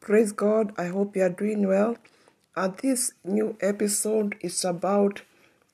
Praise God. I hope you are doing well. And this new episode is about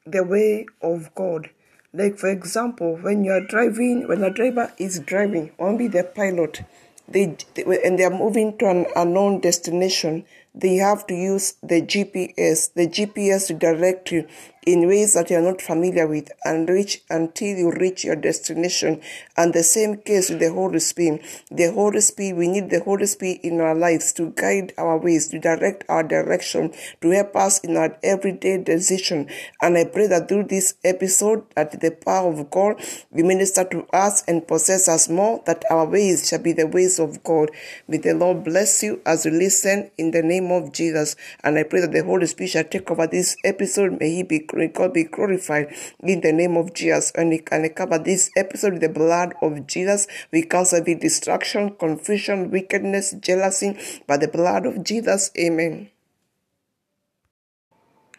the way of God. Like, for example, when you are driving, when a driver is driving, only the pilot, they, they and they are moving to an unknown destination, they have to use the GPS, the GPS to direct you in ways that you are not familiar with and reach until you reach your destination. And the same case with the Holy Spirit. The Holy Spirit, we need the Holy Spirit in our lives to guide our ways, to direct our direction, to help us in our everyday decision. And I pray that through this episode, that the power of God will minister to us and possess us more, that our ways shall be the ways of God. May the Lord bless you as you listen in the name of Jesus. And I pray that the Holy Spirit shall take over this episode. May He be God be glorified in the name of Jesus. And we can cover this episode with the blood of Jesus. We cancel every distraction, confusion, wickedness, jealousy by the blood of Jesus. Amen.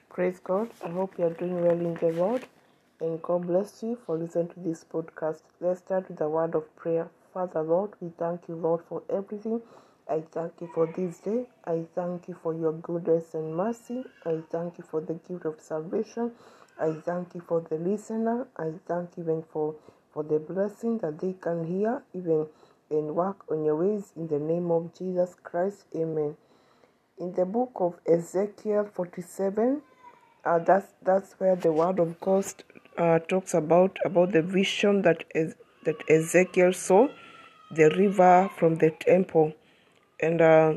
Praise God. I hope you are doing well in the Lord. And God bless you for listening to this podcast. Let's start with a word of prayer. Father Lord, we thank you, Lord, for everything. I thank you for this day. I thank you for your goodness and mercy. I thank you for the gift of salvation. I thank you for the listener. I thank you even for, for the blessing that they can hear, even and work on your ways in the name of Jesus Christ. Amen. In the book of Ezekiel 47, uh, that's that's where the word of God uh, talks about about the vision that is that Ezekiel saw, the river from the temple, and uh,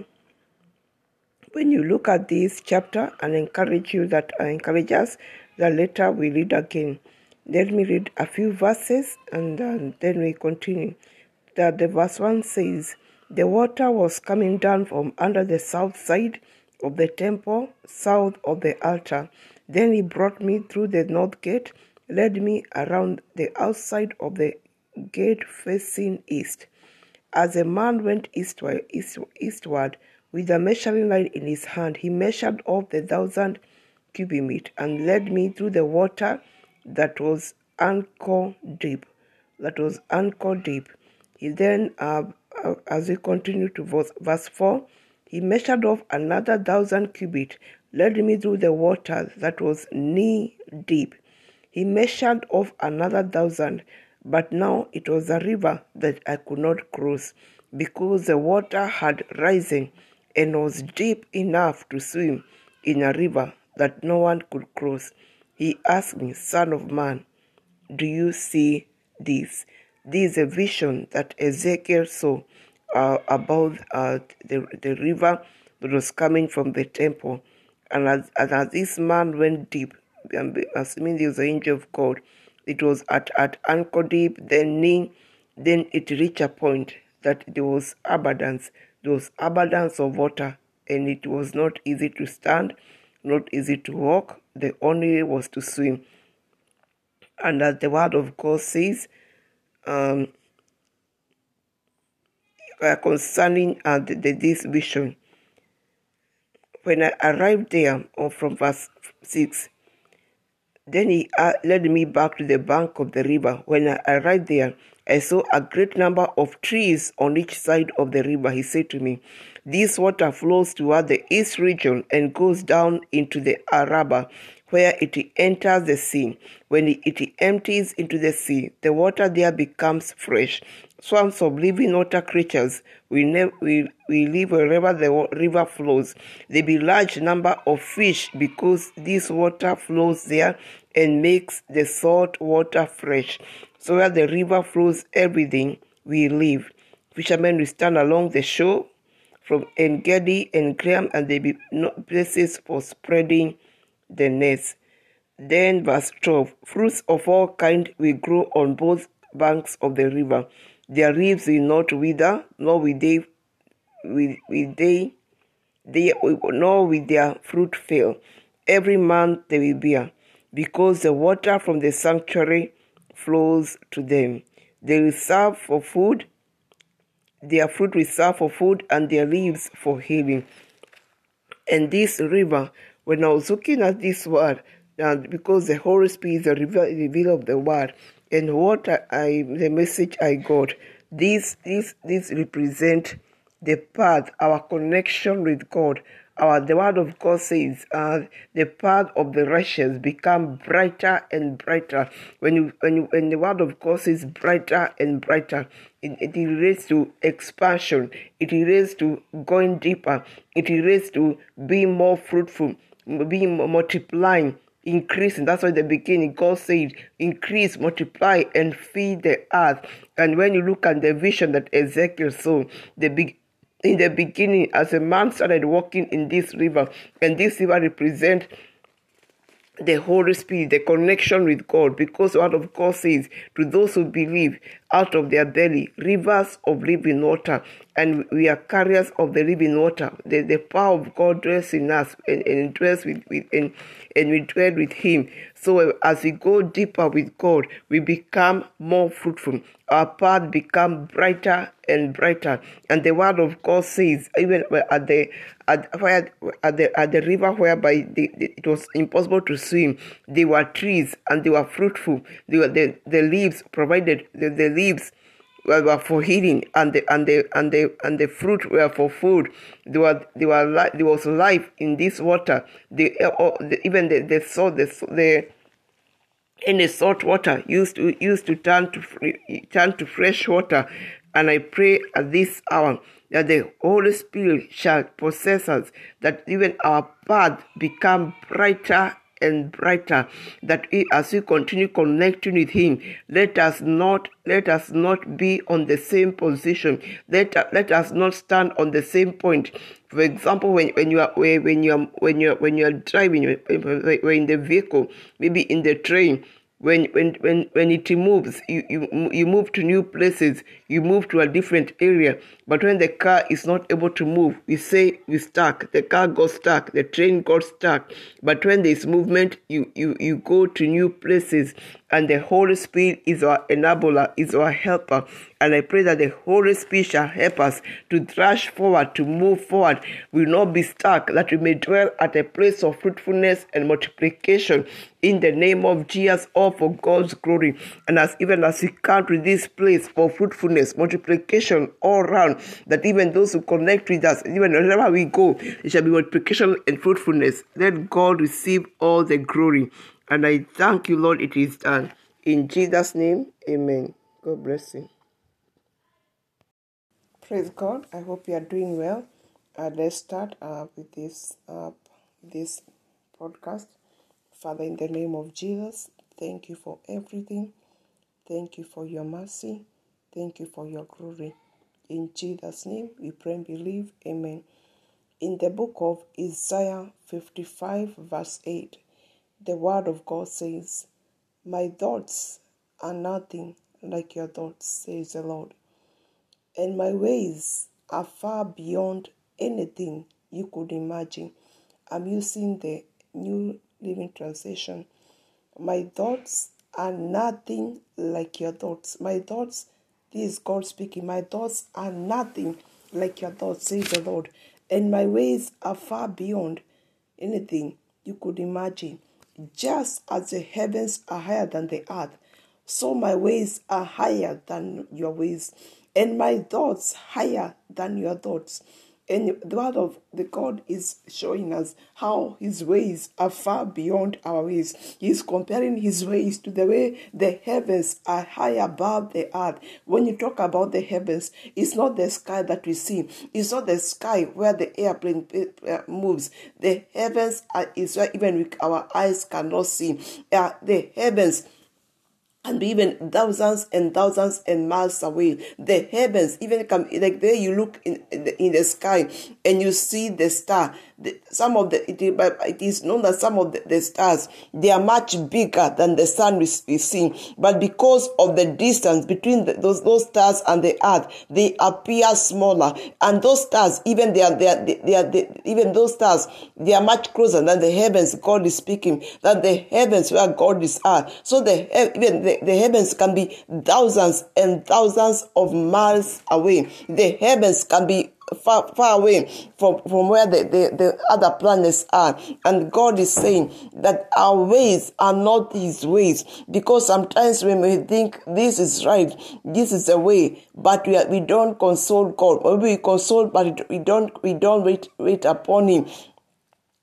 when you look at this chapter, and encourage you that I encourage us that later we read again. Let me read a few verses, and uh, then we continue. That the verse one says, "The water was coming down from under the south side." of the temple, south of the altar. Then he brought me through the north gate, led me around the outside of the gate facing east. As a man went eastward, east, eastward with a measuring line in his hand, he measured off the thousand cubic cubit and led me through the water that was ankle deep. That was ankle deep. He then, uh, uh, as we continue to verse, verse 4, he measured off another thousand cubit, led me through the water that was knee deep. He measured off another thousand, but now it was a river that I could not cross, because the water had risen and was deep enough to swim in a river that no one could cross. He asked me, Son of man, do you see this? This is a vision that Ezekiel saw uh, about uh, the, the river that was coming from the temple. And as, and as this man went deep, I'm assuming there was an angel of God, it was at, at ankle deep, then knee, then it reached a point that there was abundance. There was abundance of water, and it was not easy to stand, not easy to walk. The only way was to swim. And as the word of God says, um, uh, concerning uh, the, the, this vision. When I arrived there, or from verse 6, then he uh, led me back to the bank of the river. When I arrived there, I saw a great number of trees on each side of the river. He said to me, This water flows toward the east region and goes down into the Araba, where it enters the sea. When it empties into the sea, the water there becomes fresh. Swarms of living water creatures will, ne- will, will live wherever the river flows. There be large number of fish because this water flows there and makes the salt water fresh. So where the river flows, everything will live. Fishermen will stand along the shore from Engedi and Graham, and there be no places for spreading the nets. Then verse 12, fruits of all kind will grow on both banks of the river. Their leaves will not wither, nor will they, will, will they, they, nor will their fruit fail. Every month they will bear, because the water from the sanctuary flows to them. They will serve for food, their fruit will serve for food, and their leaves for healing. And this river, when I was looking at this word, and because the Holy Spirit is the revealer of the word, and what I the message I got, this this this represent the path, our connection with God. Our, the word of God says, uh, the path of the righteous become brighter and brighter. When you, when you, when the word of God says brighter and brighter, it, it relates to expansion. It relates to going deeper. It relates to being more fruitful, being multiplying increasing. That's why the beginning God said, increase, multiply, and feed the earth. And when you look at the vision that Ezekiel saw, the big in the beginning, as a man started walking in this river, and this river represents the Holy Spirit, the connection with God, because word of God says, to those who believe, out of their belly, rivers of living water. And we are carriers of the living water. The, the power of God dwells in us and, and dwells with, with and, and we dwell with Him. So as we go deeper with God, we become more fruitful. Our path become brighter and brighter. And the word of God says, even at the at, at the at the river whereby it was impossible to swim, there were trees and they were fruitful. They were, the, the leaves provided the, the leaves were for healing and the and the and the and the fruit were for food. There were there were li- there was life in this water. The, uh, the even the the salt the the in the salt water used to used to turn to turn to fresh water. And I pray at this hour that the Holy Spirit shall possess us, that even our path become brighter and brighter that as we continue connecting with him let us not let us not be on the same position. Let, let us not stand on the same point. For example when, when you are when you are when you are when you are driving when in the vehicle maybe in the train when when when when it moves you, you you move to new places you move to a different area. But when the car is not able to move we say we stuck. The car got stuck. The train got stuck. But when there is movement you you you go to new places and the Holy Spirit is our enabler, is our helper. And I pray that the Holy Spirit shall help us to thrash forward, to move forward. We will not be stuck, that we may dwell at a place of fruitfulness and multiplication in the name of Jesus, all for God's glory. And as even as we come to this place for fruitfulness, multiplication all around, that even those who connect with us, even wherever we go, it shall be multiplication and fruitfulness. Let God receive all the glory. And I thank you, Lord, it is done. In Jesus' name, amen. God bless you. Praise God. I hope you are doing well. Uh, let's start uh, with this uh, this podcast. Father, in the name of Jesus, thank you for everything. Thank you for your mercy. Thank you for your glory. In Jesus' name, we pray and believe. Amen. In the book of Isaiah 55, verse 8, the word of God says, My thoughts are nothing like your thoughts, says the Lord, and my ways are far beyond anything you could imagine. I'm using the New Living Translation. My thoughts are nothing like your thoughts. My thoughts, this is God speaking, my thoughts are nothing like your thoughts, says the Lord, and my ways are far beyond anything you could imagine. Just as the heavens are higher than the earth, so my ways are higher than your ways, and my thoughts higher than your thoughts. And the word of the God is showing us how his ways are far beyond our ways. He's comparing his ways to the way the heavens are high above the earth. When you talk about the heavens, it's not the sky that we see. It's not the sky where the airplane uh, moves. The heavens are, is where even our eyes cannot see. Uh, the heavens and even thousands and thousands and miles away. The heavens, even come like there you look in in the sky and you see the star. The, some of the it, it is known that some of the, the, stars they are much bigger than the sun we, we see, but because of the distance between the, those those stars and the earth, they appear smaller. And those stars, even they are they are, they are they, even those stars, they are much closer than the heavens. God is speaking that the heavens where God is are. So the even the, the heavens can be thousands and thousands of miles away. The heavens can be far, far away from, from where the, the, the other planets are. And God is saying that our ways are not his ways. Because sometimes when we think this is right, this is the way, but we, are, we don't consult God. Maybe we consult, but we don't, we don't wait, wait upon him.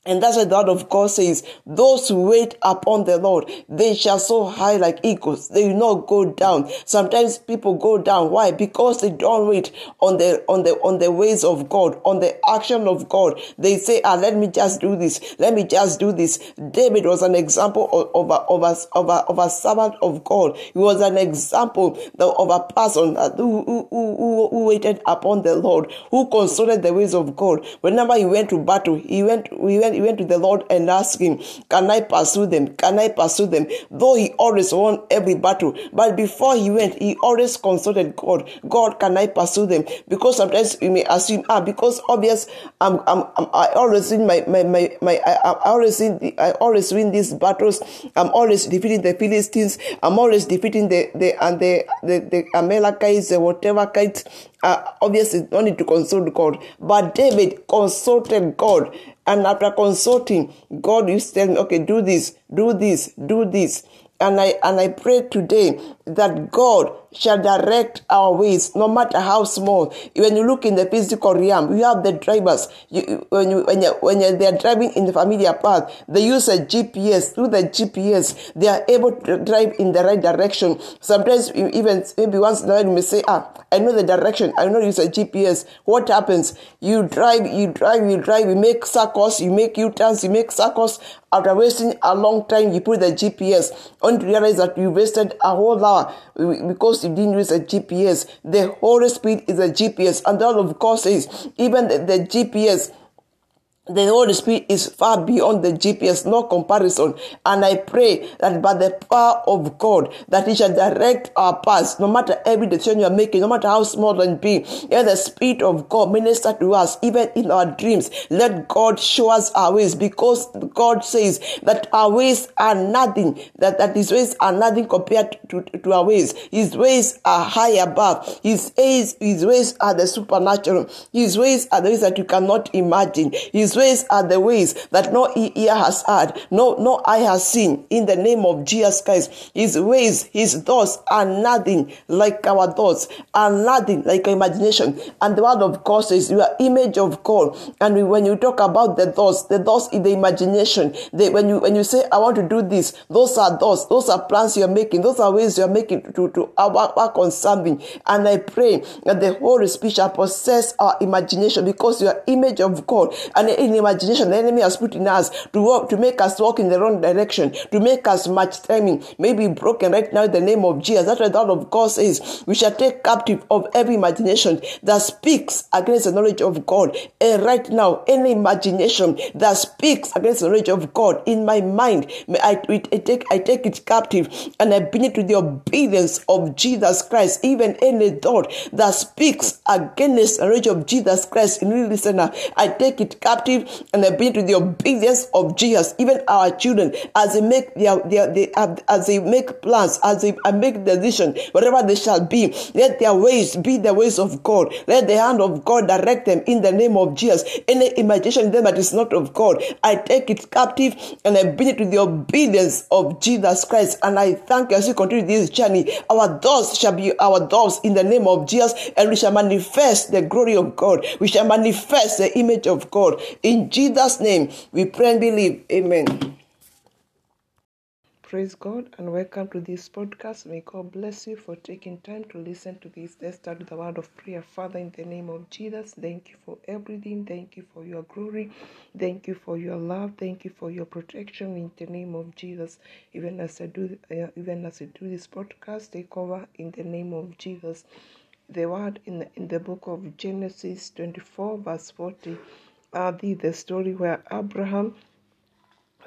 And that's what the word of God says. Those who wait upon the Lord, they shall soar high like eagles. They will not go down. Sometimes people go down. Why? Because they don't wait on the, on the, on the ways of God, on the action of God. They say, ah, let me just do this. Let me just do this. David was an example of, of, a, of, a, of, a, of a servant of God. He was an example of a person who, who, who, who waited upon the Lord, who consulted the ways of God. Whenever he went to battle, he went, he went he went to the Lord and asked him, Can I pursue them? Can I pursue them? Though he always won every battle, but before he went, he always consulted God. God, can I pursue them? Because sometimes you may assume, ah, because obvious, I'm, I'm, I'm I always win my, my, my, my I, I always win, the, I always win these battles. I'm always defeating the Philistines. I'm always defeating the, the, and the, the, the Amalekites, the whatever kind. Uh, obviously, don't need to consult God. But David consulted God and after consulting, God used to tell me, okay, do this, do this, do this. And I and I pray today that God shall direct our ways, no matter how small. When you look in the physical realm, you have the drivers. You, when you when you when you, they are driving in the familiar path, they use a GPS. Through the GPS, they are able to drive in the right direction. Sometimes even maybe once in a while you may say, "Ah, I know the direction. I know use a GPS." What happens? You drive, you drive, you drive. You make circles, you make U-turns, you make circles. After wasting a long time, you put the GPS. Only to realize that you wasted a whole hour because you didn't use a GPS. The Holy Spirit is a GPS, and all of course is even the, the GPS the Holy Spirit is far beyond the GPS, no comparison. And I pray that by the power of God, that He shall direct our paths, no matter every decision you are making, no matter how small and big. Let the Spirit of God minister to us, even in our dreams. Let God show us our ways, because God says that our ways are nothing, that, that His ways are nothing compared to, to our ways. His ways are high above. His ways, His ways are the supernatural. His ways are the ways that you cannot imagine. His ways are the ways that no ear has heard, no, no eye has seen in the name of Jesus Christ. His ways, his thoughts are nothing like our thoughts, are nothing like our imagination. And the word of God says you are image of God. And when you talk about the thoughts, the thoughts in the imagination, they, when you when you say I want to do this, those are thoughts, those are plans you're making, those are ways you're making to, to work, on something. And I pray that the Holy Spirit shall possess our imagination because you are image of God. And in imagination the enemy has put in us to walk, to make us walk in the wrong direction, to make us much timing, maybe broken right now in the name of Jesus. That's what the word of God says. We shall take captive of every imagination that speaks against the knowledge of God. And right now, any imagination that speaks against the knowledge of God in my mind, may I, I take I take it captive and I bring it to the obedience of Jesus Christ. Even any thought that speaks against the knowledge of Jesus Christ in the listener, I take it captive and they bring to the obedience of Jesus. Even our children, as they make their, their, their as they make plans, as they make decisions, whatever they shall be, let their ways be the ways of God. Let the hand of God direct them in the name of Jesus. Any imagination in them that is not of God, I take it captive and I bring it to the obedience of Jesus Christ. And I thank you as we continue this journey. Our doors shall be our doors in the name of Jesus, and we shall manifest the glory of God. We shall manifest the image of God in Jesus' name, we pray and believe. Amen. Praise God and welcome to this podcast. May God bless you for taking time to listen to this. Let's start with the word of prayer. Father, in the name of Jesus, thank you for everything. Thank you for your glory. Thank you for your love. Thank you for your protection in the name of Jesus. Even as I do, uh, even as I do this podcast, take over in the name of Jesus. The word in the, in the book of Genesis 24, verse 40 the, the story where Abraham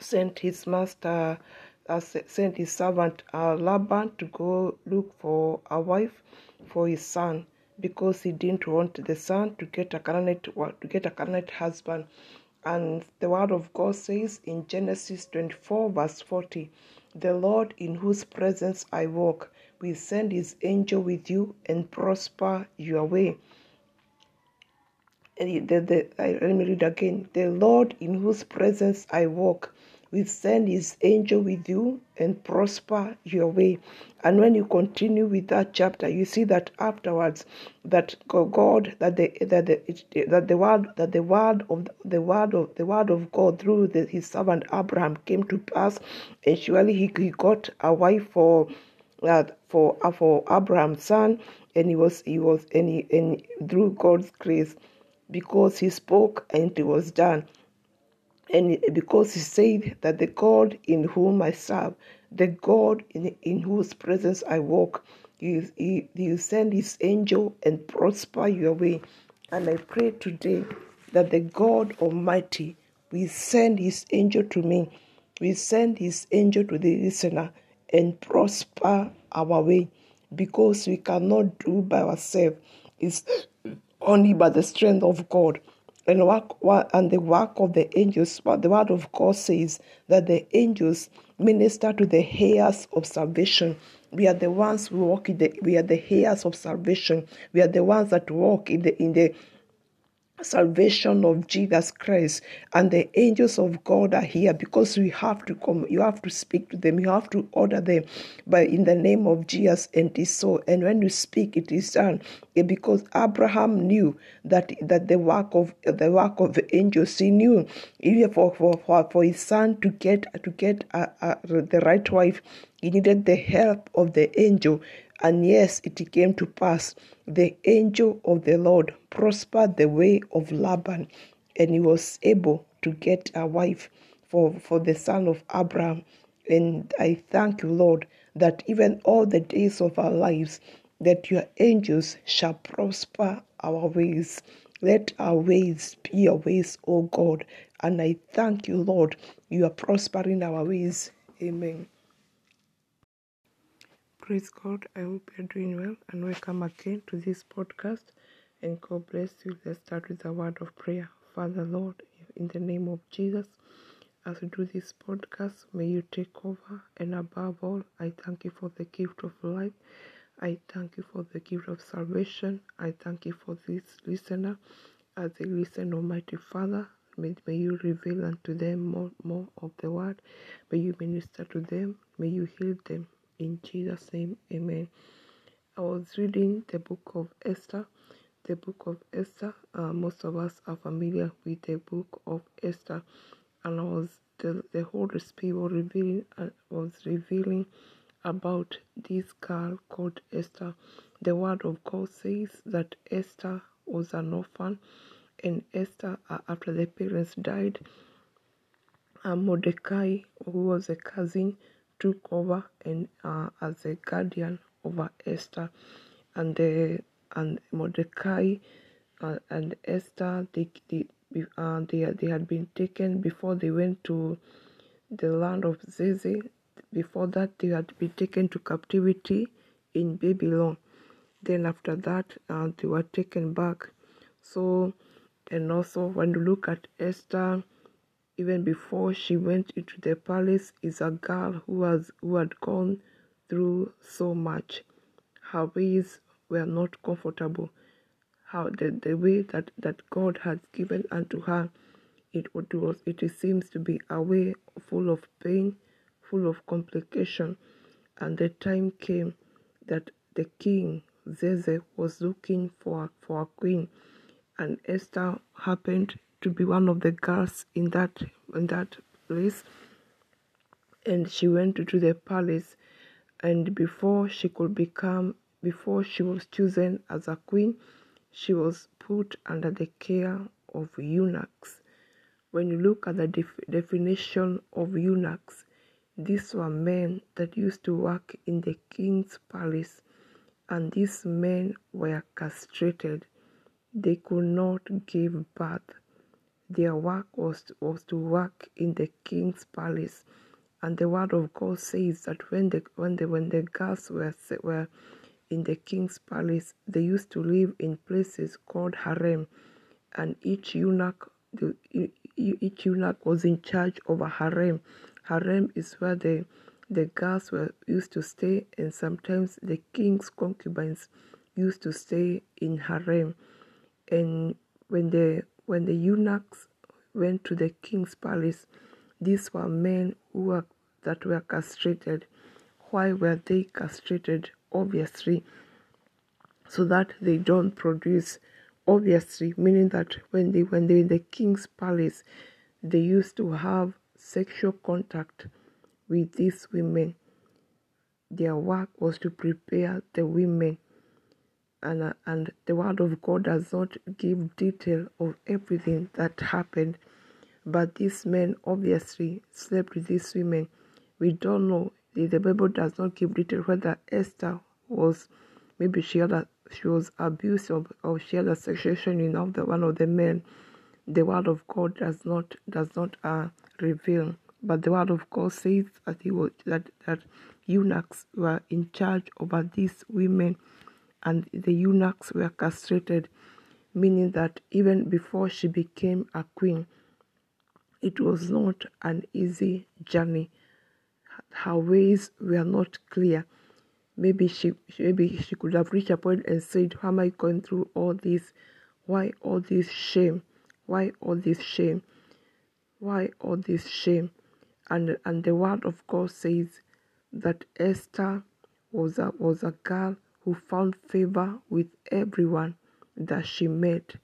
sent his master, uh, sent his servant uh, Laban to go look for a wife for his son because he didn't want the son to get a Canaanite to get a Canaanite husband. And the word of God says in Genesis 24, verse 40, The Lord in whose presence I walk will send his angel with you and prosper your way the, the, I, let me read again. The Lord in whose presence I walk will send his angel with you and prosper your way. And when you continue with that chapter, you see that afterwards, that God, that the that the that the word that the word of the word of the word of God through the, his servant Abraham came to pass, and surely he, he got a wife for uh, for uh, for Abraham's son, and he was he was and, he, and through God's grace, because he spoke and it was done and because he said that the God in whom I serve, the God in, in whose presence I walk, he, he will send his angel and prosper your way. And I pray today that the God Almighty will send his angel to me, will send his angel to the listener and prosper our way because we cannot do by ourselves. It's only by the strength of God and work and the work of the angels. But the word of God says that the angels minister to the heirs of salvation. We are the ones who walk in the we are the heirs of salvation. We are the ones that walk in the in the salvation of Jesus Christ and the angels of God are here because we have to come you have to speak to them you have to order them but in the name of Jesus and it is so and when you speak it is done. Eh, because Abraham knew that that the work of the work of angels he knew even for for, for, for his son to get to get a, a, the right wife he needed the help of the angel and yes, it came to pass. The angel of the Lord prospered the way of Laban, and he was able to get a wife for, for the son of Abraham. And I thank you, Lord, that even all the days of our lives, that your angels shall prosper our ways. Let our ways be your ways, O God. And I thank you, Lord, you are prospering our ways. Amen. Praise God. I hope you're doing well and welcome again to this podcast. And God bless you. Let's start with a word of prayer. Father, Lord, in the name of Jesus, as we do this podcast, may you take over. And above all, I thank you for the gift of life. I thank you for the gift of salvation. I thank you for this listener. As they listen, Almighty Father, may, may you reveal unto them more, more of the word. May you minister to them. May you heal them in Jesus' name, amen. I was reading the book of Esther. The book of Esther, uh, most of us are familiar with the book of Esther, and I was the, the Holy Spirit was revealing, uh, was revealing about this girl called Esther. The Word of God says that Esther was an orphan, and Esther, uh, after the parents died, uh, Mordecai, who was a cousin, took over and uh, as a guardian over Esther, and the and Mordecai uh, and Esther they they, uh, they they had been taken before they went to the land of Zizi. Before that, they had been taken to captivity in Babylon. Then after that, uh, they were taken back. So, and also when you look at Esther even before she went into the palace is a girl who has who had gone through so much. Her ways were not comfortable. How the, the way that, that god had given unto her it was it seems to be a way full of pain full of complication. And the time came that the king Xerxes was looking for for a queen. And Esther happened to be one of the girls in that in that place. And she went to the palace. And before she could become before she was chosen as a queen she was put under the care of eunuchs. When you look at the def- definition of eunuchs these were men that used to work in the king's palace. And these men were castrated. They could not give birth their work was to, was to work in the king's palace. And the word of God says that when the when the when the girls were were in the king's palace, they used to live in places called harem, and each eunuch the, each eunuch was in charge of a harem. Harem is where the the girls were used to stay, and sometimes the king's concubines used to stay in harem. And when the when the eunuchs went to the king's palace, these were men who were that were castrated. Why were they castrated? Obviously, so that they don't produce. Obviously, meaning that when they when they're in the king's palace, they used to have sexual contact with these women. Their work was to prepare the women and, and the word of God does not give detail of everything that happened. But these men obviously slept with these women. We don't know. The, the Bible does not give detail whether Esther was maybe she had a, she was abused or, or she had a sexual in of the one of the men. The word of God does not does not uh, reveal. But the word of God says that he was that, that eunuchs were in charge over these women and the eunuchs were castrated, meaning that even before she became a queen, it was not an easy journey. Her ways were not clear. Maybe she maybe she could have reached a point and said, How am I going through all this? Why all this shame? Why all this shame? Why all this shame? And and the word of God says that Esther was a was a girl who found favor with everyone that she met.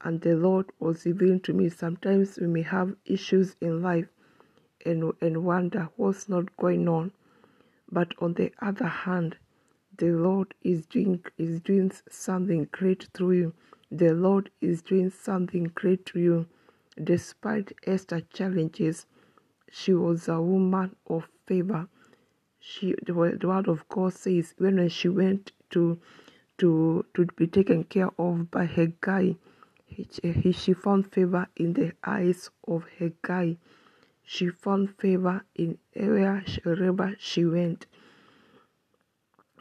And the Lord was revealing to me sometimes we may have issues in life and, and wonder what's not going on. But on the other hand, the Lord is doing is doing something great through you. The Lord is doing something great to you. Despite Esther's challenges, she was a woman of favor she the word, of God says when she went to to to be taken care of by Hegai, he, she found favor in the eyes of her guy. She found favor in area wherever she went.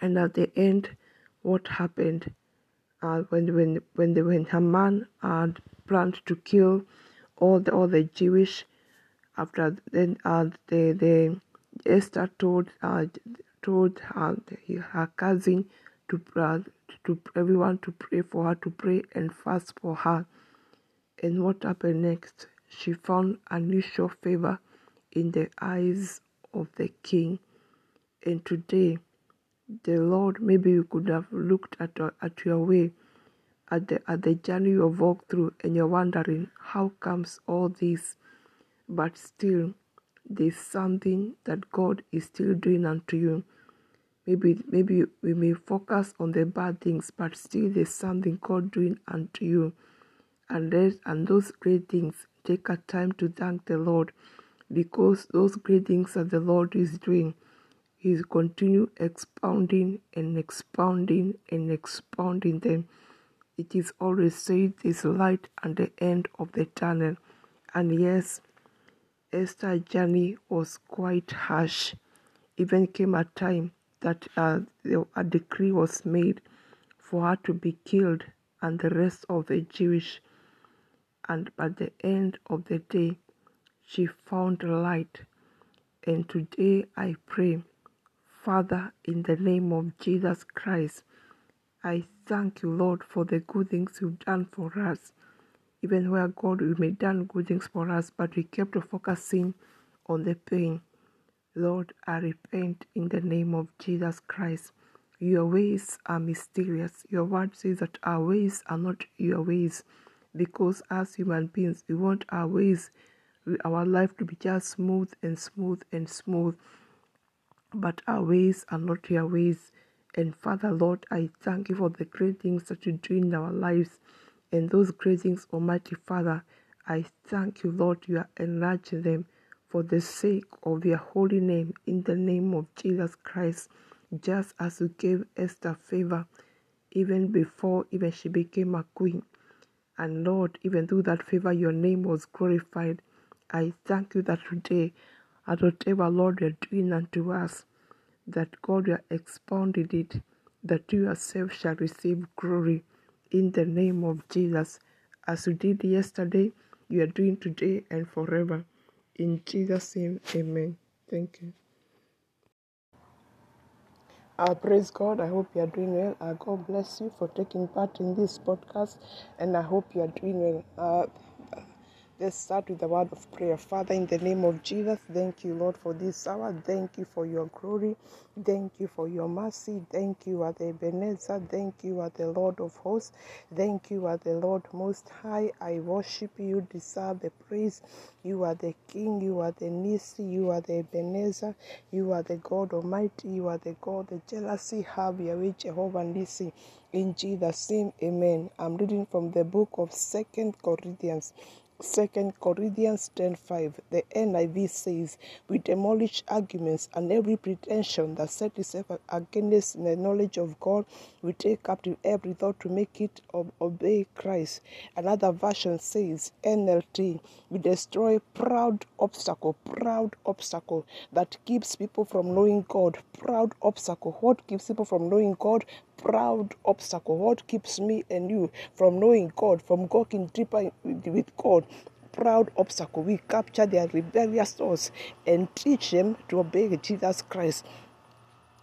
And at the end, what happened? Uh, when when when the, when Haman had planned to kill all the all the Jewish, after then uh, the the Esther told uh, told her, her cousin to uh, to everyone to pray for her, to pray and fast for her. And what happened next? She found unusual favor in the eyes of the king. And today, the Lord, maybe you could have looked at, at your way, at the, at the journey you have walked through, and you're wondering, how comes all this? But still, there's something that God is still doing unto you. Maybe maybe we may focus on the bad things, but still there's something God doing unto you. And let, and those great things take a time to thank the Lord because those great things that the Lord is doing, He's continue expounding and expounding and expounding them. It is always said there's light at the end of the tunnel. And yes, Esther's journey was quite harsh. Even came a time that uh, a decree was made for her to be killed and the rest of the Jewish. And by the end of the day, she found light. And today I pray, Father, in the name of Jesus Christ, I thank you, Lord, for the good things you've done for us even where God may done good things for us, but we kept focusing on the pain. Lord, I repent in the name of Jesus Christ. Your ways are mysterious. Your word says that our ways are not your ways, because as human beings, we want our ways, our life to be just smooth and smooth and smooth. But our ways are not your ways. And Father, Lord, I thank you for the great things that you do in our lives and those greetings, Almighty Father, I thank you, Lord, you are enlarging them for the sake of your holy name in the name of Jesus Christ, just as you gave Esther favor even before even she became a queen. And Lord, even through that favor, your name was glorified. I thank you that today, at whatever, Lord, you're doing unto us, that God, you are expounding it, that you yourself shall receive glory in the name of Jesus. As you did yesterday, you are doing today and forever. In Jesus' name, amen. Thank you. Uh, praise God. I hope you are doing well. Uh, God bless you for taking part in this podcast, and I hope you are doing well. Uh, Let's start with the word of prayer. Father, in the name of Jesus, thank you, Lord, for this hour. Thank you for your glory. Thank you for your mercy. Thank you, are the Ebenezer. Thank you, are the Lord of hosts. Thank you, are the Lord most high. I worship you, deserve the praise. You are the King. You are the Nisi. You are the Ebenezer. You are the God Almighty. You are the God, the jealousy. Have your way, Jehovah Nisi. In Jesus' name, amen. I'm reading from the book of Second Corinthians. Second Corinthians 10:5 the NIV says we demolish arguments and every pretension that sets itself against the knowledge of God. We take captive every thought to make it obey Christ. Another version says NLT we destroy proud obstacle proud obstacle that keeps people from knowing God proud obstacle. What keeps people from knowing God proud obstacle. What keeps me and you from knowing God, from walking deeper with God? Proud obstacle. We capture their rebellious thoughts and teach them to obey Jesus Christ.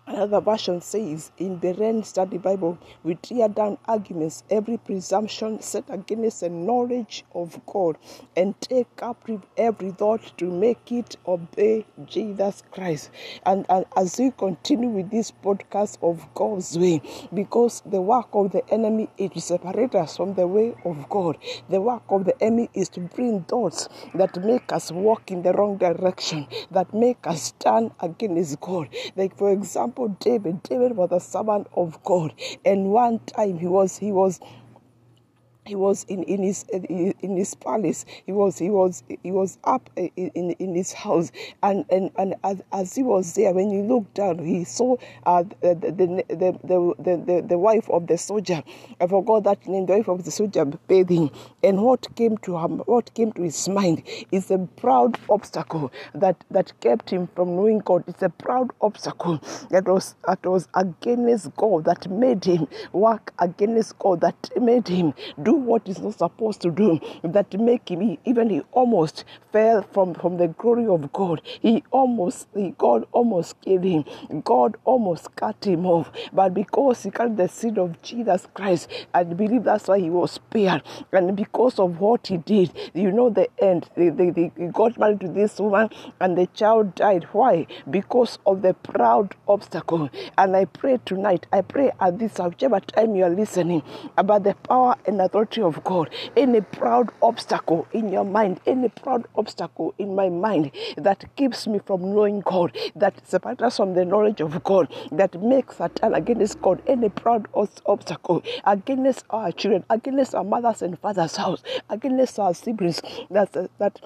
Another version says, in Berean Study Bible, we tear down arguments, every presumption set against the knowledge of God, and take captive every thought to make it obey Jesus Christ. And, and as we continue with this podcast of God's way, because the work of the enemy is to separate us from the way of God. The work of the enemy is to bring thoughts that make us walk in the wrong direction, that make us turn against God. Like for example, example, David. David was a servant of God, and one time he was he was he was in, in his in his palace. He was he was he was up in, in, his house. And and, and as, as he was there when he looked down he saw uh, the, the, the, the, the, the wife of the soldier. I forgot that name. The wife of the soldier bathing and what came to him what came to his mind is a proud obstacle that that kept him from knowing god. It's a proud obstacle that was that was against god that made him work against god that made him do what he's not supposed to do that make him even he almost fell from from the glory of god. He almost he, god almost killed him. God almost cut him off. But because he carried the seed of jesus christ i believe that's why he was spared. And because of what he did you know the end they, they, they got married to this woman and the child died. Why? Because of the proud obstacle. And i pray tonight i pray at this whichever time you are listening about the power and authority authority of God, any proud obstacle in your mind, any proud obstacle in my mind that keeps me from knowing God, that separates us from the knowledge of God, that makes a turn against God, any proud obstacle against our children, against our mothers and fathers' house, against our siblings, that that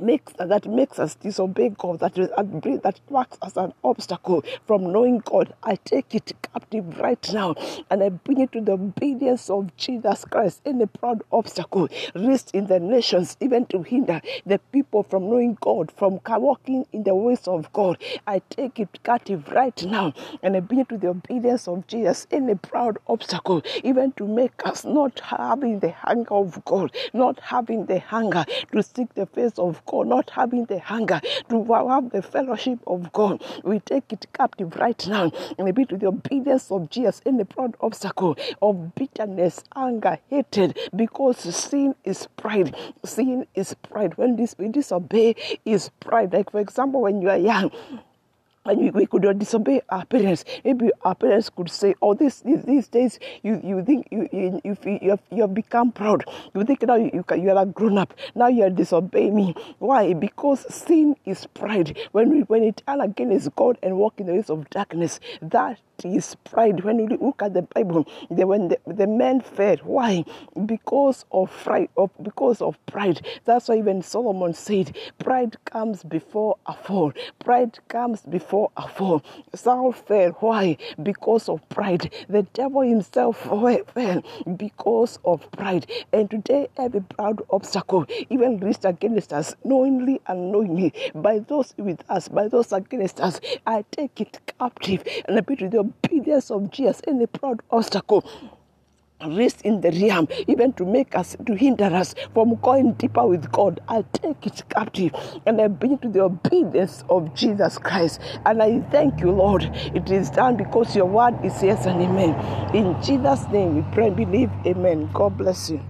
makes that makes us disobey God, that that works as an obstacle from knowing God. I take it captive right now and I bring it to the obedience of Jesus Christ. Any proud obstacle raised in the nations, even to hinder the people from knowing God, from walking in the ways of God. I take it captive right now and I bring it to the obedience of Jesus. Any proud obstacle, even to make us not having the hunger of God, not having the hunger to seek the face of God, not having the hunger to have the fellowship of God. We take it captive right now and be to the obedience of Jesus in the proud obstacle of bitterness, anger, hatred, because sin is pride. Sin is pride. When this we disobey is pride. Like for example, when you are young, and we, we could disobey our parents. Maybe our parents could say, "Oh, this these, these days you you think you you you, you, have, you have become proud. You think now you, you are a grown up. Now you are disobeying me. Why? Because sin is pride. When we when it turn against God and walk in the ways of darkness, that is pride. When you look at the Bible, the, when the, the men fell, why? Because of pride. Of, because of pride. That's why even Solomon said, "Pride comes before a fall. Pride comes before a fall." Saul fell. Why? Because of pride. The devil himself fell because of pride. And today, every proud obstacle, even raised against us, knowingly and unknowingly, by those with us, by those against us, I take it captive and I put the obedience of Jesus any proud obstacle raised in the realm, even to make us, to hinder us from going deeper with God. I take it captive and I bring to the obedience of Jesus Christ. And I thank you, Lord. It is done because your word is yes and amen. In Jesus' name we pray believe. Amen. God bless you.